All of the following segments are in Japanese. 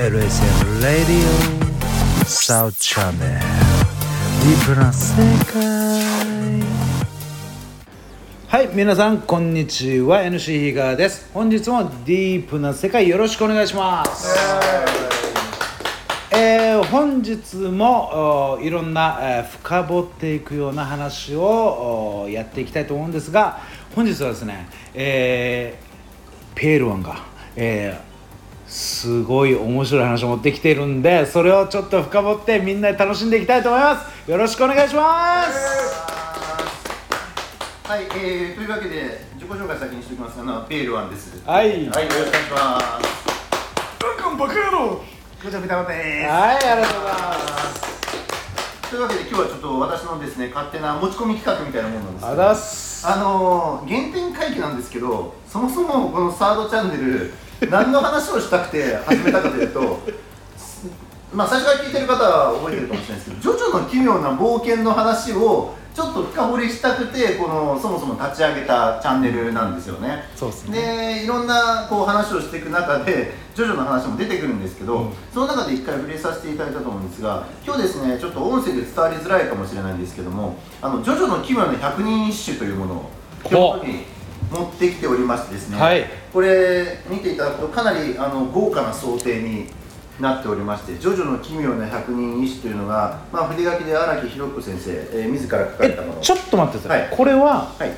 LSM Radio South Channel. ディープな世界はい皆さんこんにちは。NC ヒガーです。本日もディープな世界よろしくお願いします。えー本日もおいろんな、えー深掘っていくような話をおやっていきたいと思うんですが本日はですね、えーペールワンが、えーすごい面白い話を持ってきているんでそれをちょっと深掘ってみんなで楽しんでいきたいと思います。よろしくお願いします。はい、えー、というわけで自己紹介先にしておきますあのペールワンです。はい。はい、よろしくお願いします。バカンバカ野郎。です。はいありがとうございます。というわけで今日はちょっと私のですね勝手な持ち込み企画みたいなものなんですあざっす。あのー、原点回帰なんですけどそもそもこのサードチャンネル何の話をしたくて始めたかというとまあ最初から聞いてる方は覚えてるかもしれないですけど「ジョジョの奇妙な冒険」の話をちょっと深掘りしたくてこのそもそも立ち上げたチャンネルなんですよね。そうですね。でいろんなこう話をしていく中でジョジョの話も出てくるんですけど、うん。その中で一回触れさせていただいたと思うんですが今日ですねちょっと音声で伝わりづらいかもしれないんですけども「あのジョジョの奇妙な百人一首」というものを手ほう。元に持ってきておりましてですね、はいこれ見ていただくとかなりあの豪華な想定になっておりまして「ジョジョの奇妙な百人一首」というのが、まあ、筆書きで荒木博子先生、えー自ら書かれたもの。えちょっと待ってください、はい。これははい、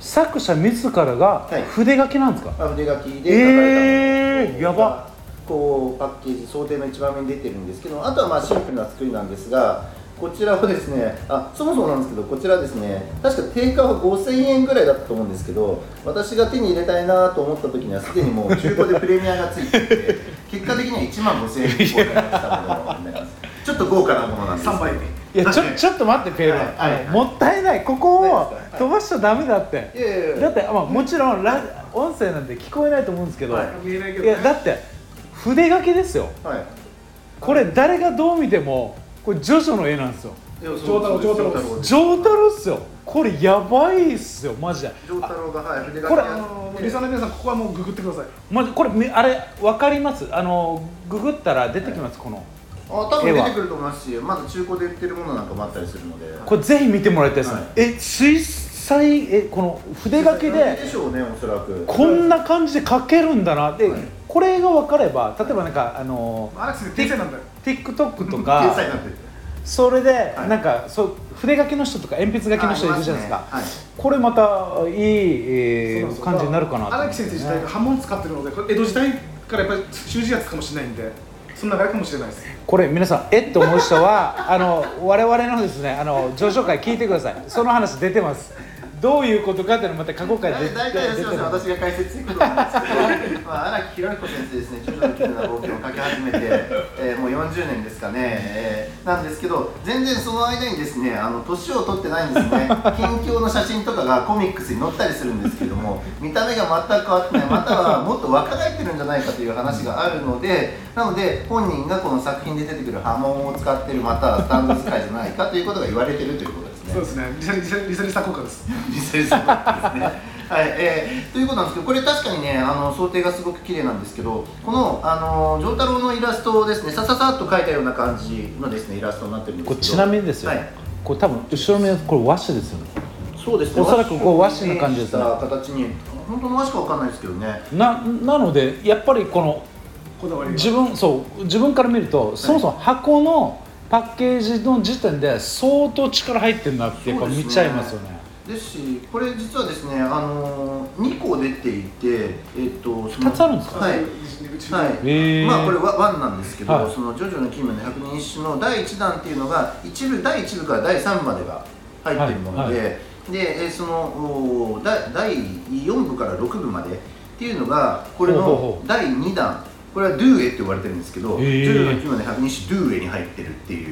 作者自らがはい。筆書きなんですか、まあ、筆書きで書かれたもの、えーやば。こうパッケージ想定の一番目に出てるんですけどあとはまあシンプルな作りなんですがこちらをですねあそもそもなんですけどこちらですね確か定価は5000円ぐらいだったと思うんですけど私が手に入れたいなと思った時にはすでにもう中古でプレミアがついていて 結果的には1万5000円以降になってたものになります。ちょっと豪華なものなんです3倍いやちょちょっと待ってペール、はい。はい。もったいない。ここを飛ばしちゃダメだって、いやいだって、まあ、もちろんラ音声なんて聞こえないと思うんですけど、はい。見えないけどいやだって筆書きですよ。はい。これ誰がどう見てもこれジョジョの絵なんですよ。丈太郎丈太郎です。ジョータロっすよ。これやばいっすよマジで。丈太郎がはい筆書きこれあのリサの皆さんここはもうググってください。マジこれみあれ分かります？あのググったら出てきます、このあ多分出てくると思いますしまだ中古で売ってるものなんかもあったりするので。これぜひ見てもらいたいですね、はい。え水彩えこの筆書きででしょうねおそらく。こんな感じで書けるんだな。で、はい。これが分かれば例えばなんかあの荒木先生天才なんだよ TikTok と天かそれではい。なんかそう筆書きの人とか鉛筆書きの人いるじゃないですか。すね。これまたいい、えー感じになるかな荒木先生自体が刃物使ってるので江戸時代からやっぱり習字やつかもしれないんでそんな流れかもしれないですこれ皆さんえっと思う人はあの我々のですねあの上昇会聞いてください。その話出てますどういうことかっていうのまた過去回で大体すみません。私が解説していくと思うんで。すけど、まあ、荒木博彦先生ですね「ジョジョの奇妙な冒険」を書き始めて、えーもう40年ですかね、えーなんですけど全然その間にですねあの年を取ってないんですね。近況の写真とかがコミックスに載ったりするんですけども見た目が全く変わってない。またはもっと若返ってるんじゃないかという話があるのでなので本人がこの作品で出てくる波紋を使ってるまたはスタンド使いじゃないかということが言われてるということですね。そうですねリサリサリサリサ効果です リセルさんですね。はい、えー、ということなんですけど、これ確かにね、あの想定がすごく綺麗なんですけど、このあの丈太郎のイラストをですね、さささっと描いたような感じのですねイラストになってるんですけど。ちなみにですよ、はい。これ多分後ろのやつこれ和紙ですよねそうですね。おそらくこう和紙の感じですね形に、本当の和紙かわかんないですけどね。ななのでやっぱりこのこだわりが自分そう自分から見ると、そもそも箱のパッケージの時点で相当力入ってるなってやっぱ見ちゃいますよね。ですし、これ実はですね、あの2個出ていて、えっ、と、その二つあるんですか？はい。ははい。まあこれはワンなんですけど、はい。その「ジョジョの奇妙な百人一首」の第1弾っていうのが一部第1部から第3部までが入ってるもので、はい。でえーそのお第第4部から6部までっていうのがこれの第2弾これはドゥーエって呼ばれてるんですけど「ジへー。ョジョの奇妙な百人一首ドゥーエ」に入ってるってい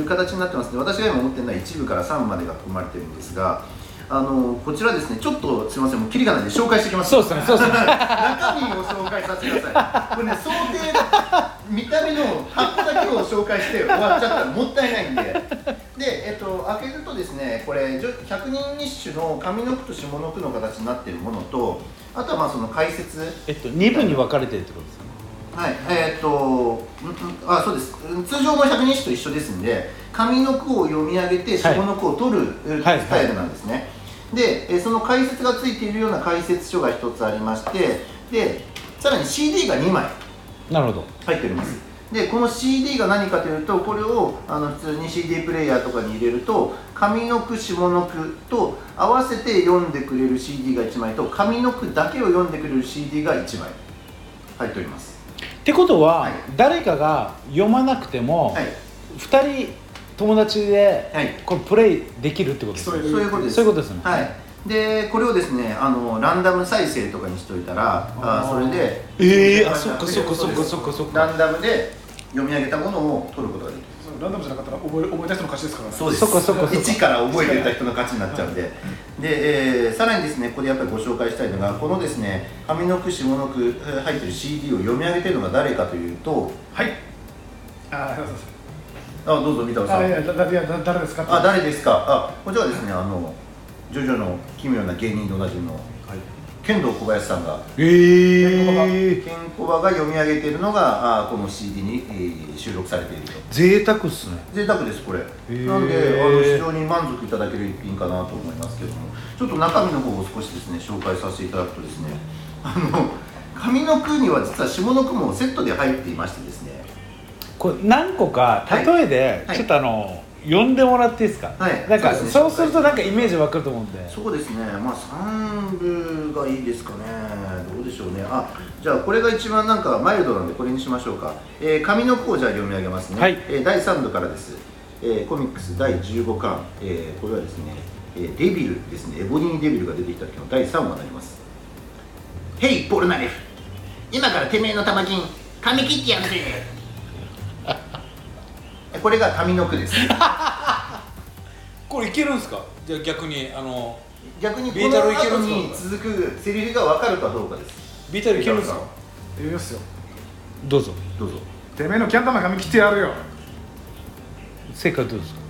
う形になってますので私が今持ってるのは1部から3部までが含まれてるんですがあのこちらですねちょっとすみませんもうキリがないんで紹介してきます。そうですねそうですね。中身を紹介させてください。これね想定見た目の箱だけを紹介して終わっちゃったらもったいないんで。で、えっと、開けるとですねこれ百人一首の上の句と下の句の形になっているものとあとはまあその解説えっと2部に分かれてるってことですよねはいえーっとうあそうです。通常の百人一首と一緒ですんで上の句を読み上げて下の句を取るスタイルなんですね、でえその解説がついているような解説書が一つありましてでさらに CD が2枚なるほど。入っております。でこの CD が何かというとこれをあの普通に CD プレイヤーとかに入れると上の句下の句と合わせて読んでくれる CD が1枚と上の句だけを読んでくれる CD が1枚入っておりますってことは、はい。誰かが読まなくても、はい。2人友達で、はい。これプレイできるってことですね。そうそういうことです。そういうことですね。はい。でこれをですねあのランダム再生とかにしといたらあそれでえーあそっかそっかそっかそっかそっか。ランダムで読み上げたものを取ることができる。ランダムじゃなかったら覚え覚えた人の勝ちですからね。そうです。そっかそっかそっか。1から覚えていた人の勝ちになっちゃうんでで、えーさらにですねここでやっぱりご紹介したいのがこのですね上の句下の句えー入ってる CD を読み上げてるのが誰かというと。はい。あそうそうあどうぞ三田さん。あいやだだいやだ誰ですかあ誰ですか。あこちらはですねあのジョジョの奇妙な芸人でおなじみの剣道小林さんがえー、ケンコバが読み上げているのがあこの CD に、えー収録されていると。贅沢っすね。贅沢ですこれ。ー。なんであの非常に満足いただける一品かなと思いますけども。ちょっと中身の方を少しですね紹介させていただくとですね。あの上の句には実は下の句もセットで入っていましてですね。これ何個かはい。例えではい。ちょっとあの、読んでもらっていいですか、はい。なんかそうでするとなんかイメージわかると思うんで。そうですね。まあ3部がいいですかね。どうでしょうね。あじゃあこれが一番なんかマイルドなんでこれにしましょうか、えー、上の句をじゃあ読み上げますね、はい。えー第3部からです、えーコミックス第15巻、えーこれはですね、えーデビルですね。エボニー・デビルが出てきた時の第3話になります。ヘイポルナレフ。今からてめえの玉金髪切ってやるぜこれが上の句です。これいけるんですか？じゃあ逆にあの逆にこビータルの後いけるんすか？に続くセリフが分かるかどうかです。ビータルいけるんですか？言いますよ。どうぞ。どうぞ。てめえのキャン玉髪切ってやるよ。正解どうですか？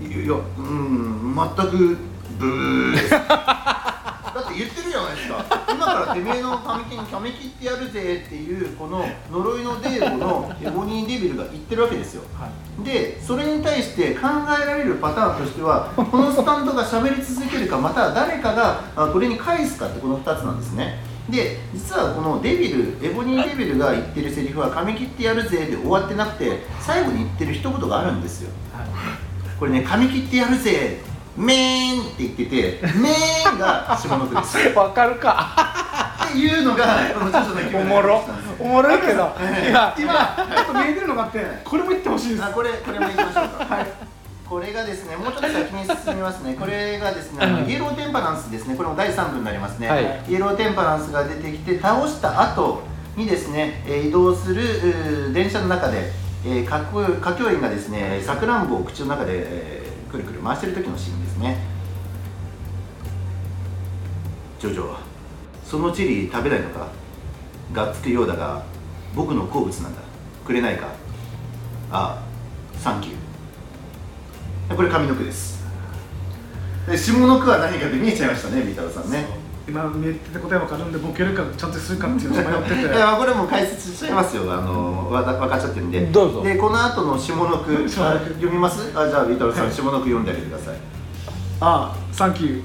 いやうん全くブー だって言ってるじゃないですか。今からてめえの髪切髪切ってやるぜっていうこの呪いのデーゴのエボニー・デビルが言ってるわけですよでそれに対して考えられるパターンとしてはこのスタンドが喋り続けるかまたは誰かがあこれに返すかってこの2つなんですね。で実はこのデビルエボニー・デビルが言ってるセリフは髪切ってやるぜで終わってなくて最後に言ってる一言があるんですよ。これね髪切ってやるぜメーンって言っててメーンが下の句です。っ わかるか。ていうのがこの著書の気分おもろ。おもろいけど。今今ちょっと見えてるのがあってこれも言ってほしいです。あこれこれもいきましょうか。はい。これがですねもうちょっと先に進みますね。これがですねあのイエローテンパランスですね。これも第3部になりますね、はい。イエローテンパランスが出てきて倒した後にですね、えー移動する電車の中で、えー、歌教員がですねさくらんぼを口の中で、えーくるくる回してる時のシーンですね。ジョジョそのチリ食べないのか？がっつくようだが僕の好物なんだ。くれないか？ああサンキュー。これ上の句です。で下の句は何かって見えちゃいましたねビータローさんね。今見えてて答え分かるんでボケるかちゃんとするかっていうのを迷ってて。いやこれもう解説しちゃいますよ。あのわか分かっちゃってるんで。どうぞ。でこの後の下の句 読みます？あじゃあビータローさん下の句読んであげてください。ああサンキュー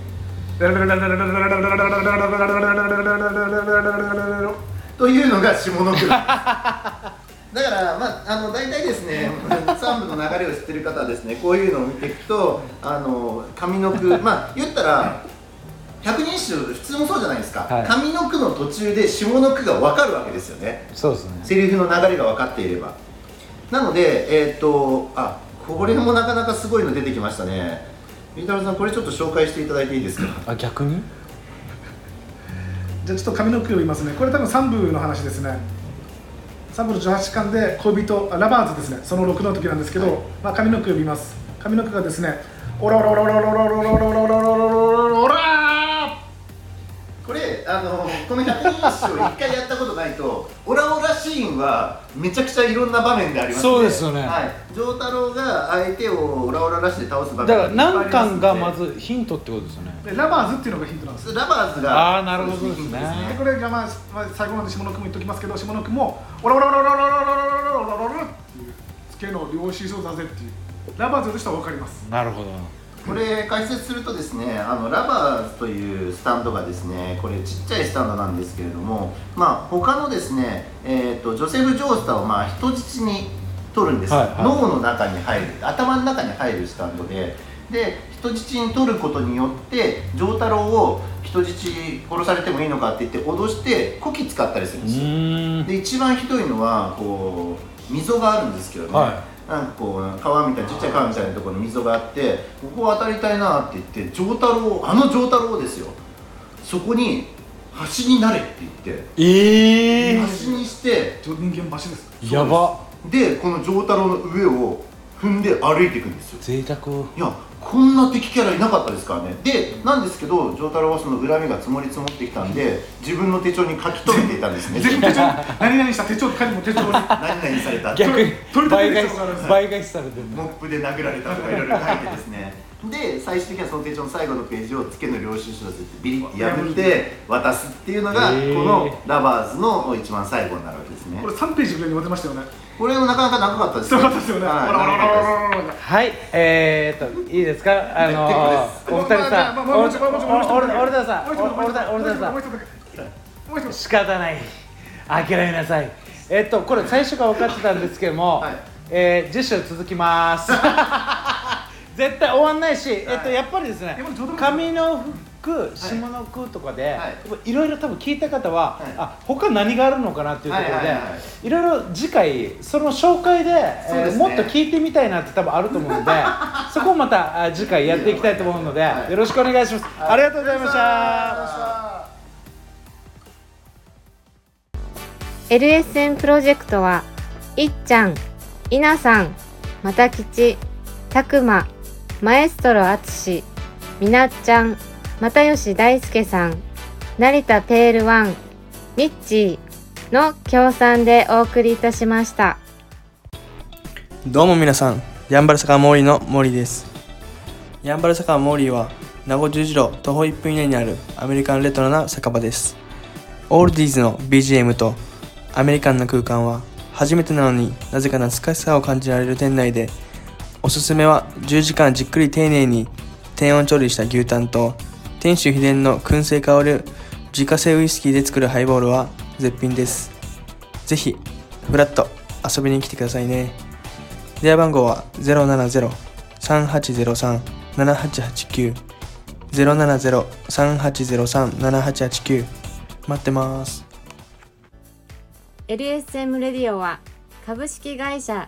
というのが下の句。だから、まあ、あの大体ですね3部の流れを知ってる方はですねこういうのを見ていくとあの上の句まあ言ったら百人一首普通もそうじゃないですか、はい。上の句の途中で下の句が分かるわけですよね。そうですね。セリフの流れが分かっていれば。なのでえーっとあこれもなかなかすごいの出てきましたねり太郎さんこれちょっと紹介していただいていいですか？あ逆に？じゃあちょっと上の句を言いますね。これ多分3部の話ですね。3部の18巻で恋人あラバーズですね。その6の時なんですけど、まあ、上の句を読みます。上の句がですねオラオラオラオラオラオラオラオラオラオラオラオラオラオラこの百人一首を一回やったことないとオラオラシーンはめちゃくちゃいろんな場面でありますそうですよね。はい。丈太郎が相手をオラオララシで倒す場面だから何巻がりまずヒントってことですよね。でラバーズっていうのがヒントなんですラバーズがあーなるほどですね。でこれがまあ、まあ、最後まで下の句も言っときますけど下の句もオラオラオラオラオラオラオラオラオラオラオラっていう新商だぜっていうラバーズとしては分かりますなるほどこれ解説するとですねあのラバーズというスタンドがですねこれちっちゃいスタンドなんですけれどもまあ他のですね、えー、とジョセフ・ジョースターをまあ人質に取るんです、はいはい。脳の中に入る頭の中に入るスタンドでで人質に取ることによって丈太郎を人質殺されてもいいのかって言って脅してこき使ったりするんうですよ。で一番ひどいのはこう溝があるんですけどね、はなんかこう川みたいなちっちゃい川みたいなところに溝があってここ渡りたいなって言って丈太郎あの丈太郎ですよ。そこに橋になれって言ってええ橋にして人間橋です。やば。でこの丈太郎の上を踏んで歩いていくんですよ。贅沢。いやこんな敵キャラいなかったですからね。でなんですけど丈太郎はその恨みが積もり積もってきたんで自分の手帳に書き留めていたんですね。全部手帳 何々した手帳って書いても手帳に。何々された。逆に取り倍返し立てる人があるん。です倍返しされてるモップで殴られたとかいろいろ書いてですねで最終的にはその手帳の最後のページを付けの領収書だってビリッて破って渡すっていうのがこのラバーズの一番最後になるわけですね。これ3ページぐらいに渡りましたよね。これもなかなか長かったですすごかったですよね。はい。えー、っといいですか？あの結構です。お二人さん。まあまあもうちょもうちょもうちょ俺俺ださもう一度もう一度俺だ俺ださもう一度だけもう一度仕方ない諦めなさいえっとこれ最初から分かってたんですけども、はいえー、次週続きます絶対終わんないし、えっとやっぱりですねやっぱりちょうど上の句下の句とかで、はい。い、ろいろ多分聞いた方は、はい。あ他何があるのかなっていうところで、はいいはいはい。ろいろ次回その紹介でえーもっと聞いてみたいなって多分あると思うので そこをまたあ次回やっていきたいと思うので、はい。よろしくお願いします、ありがとうございました。あ LSN プロジェクトはいっちゃん、いなさん、またきち、たくま、マエストロあつし、みなっちゃん、又吉大輔さん、成田ペールワン、ミッチーの協賛でお送りいたしました。どうも皆さん、ヤンバル酒場モーリーのモーリーです。ヤンバル酒場モーリーは、名護十字路徒歩1分以内にあるアメリカンレトロな酒場です。オールディーズの BGM とアメリカンな空間は、初めてなのになぜか懐かしさを感じられる店内で、おすすめは10時間じっくり丁寧に低温調理した牛タンと、店主秘伝の燻製香る自家製ウイスキーで作るハイボールは絶品です。ぜひ、フラッと遊びに来てくださいね。電話番号は070-3803-7889 070-3803-7889待ってます。LSM レディオは株式会社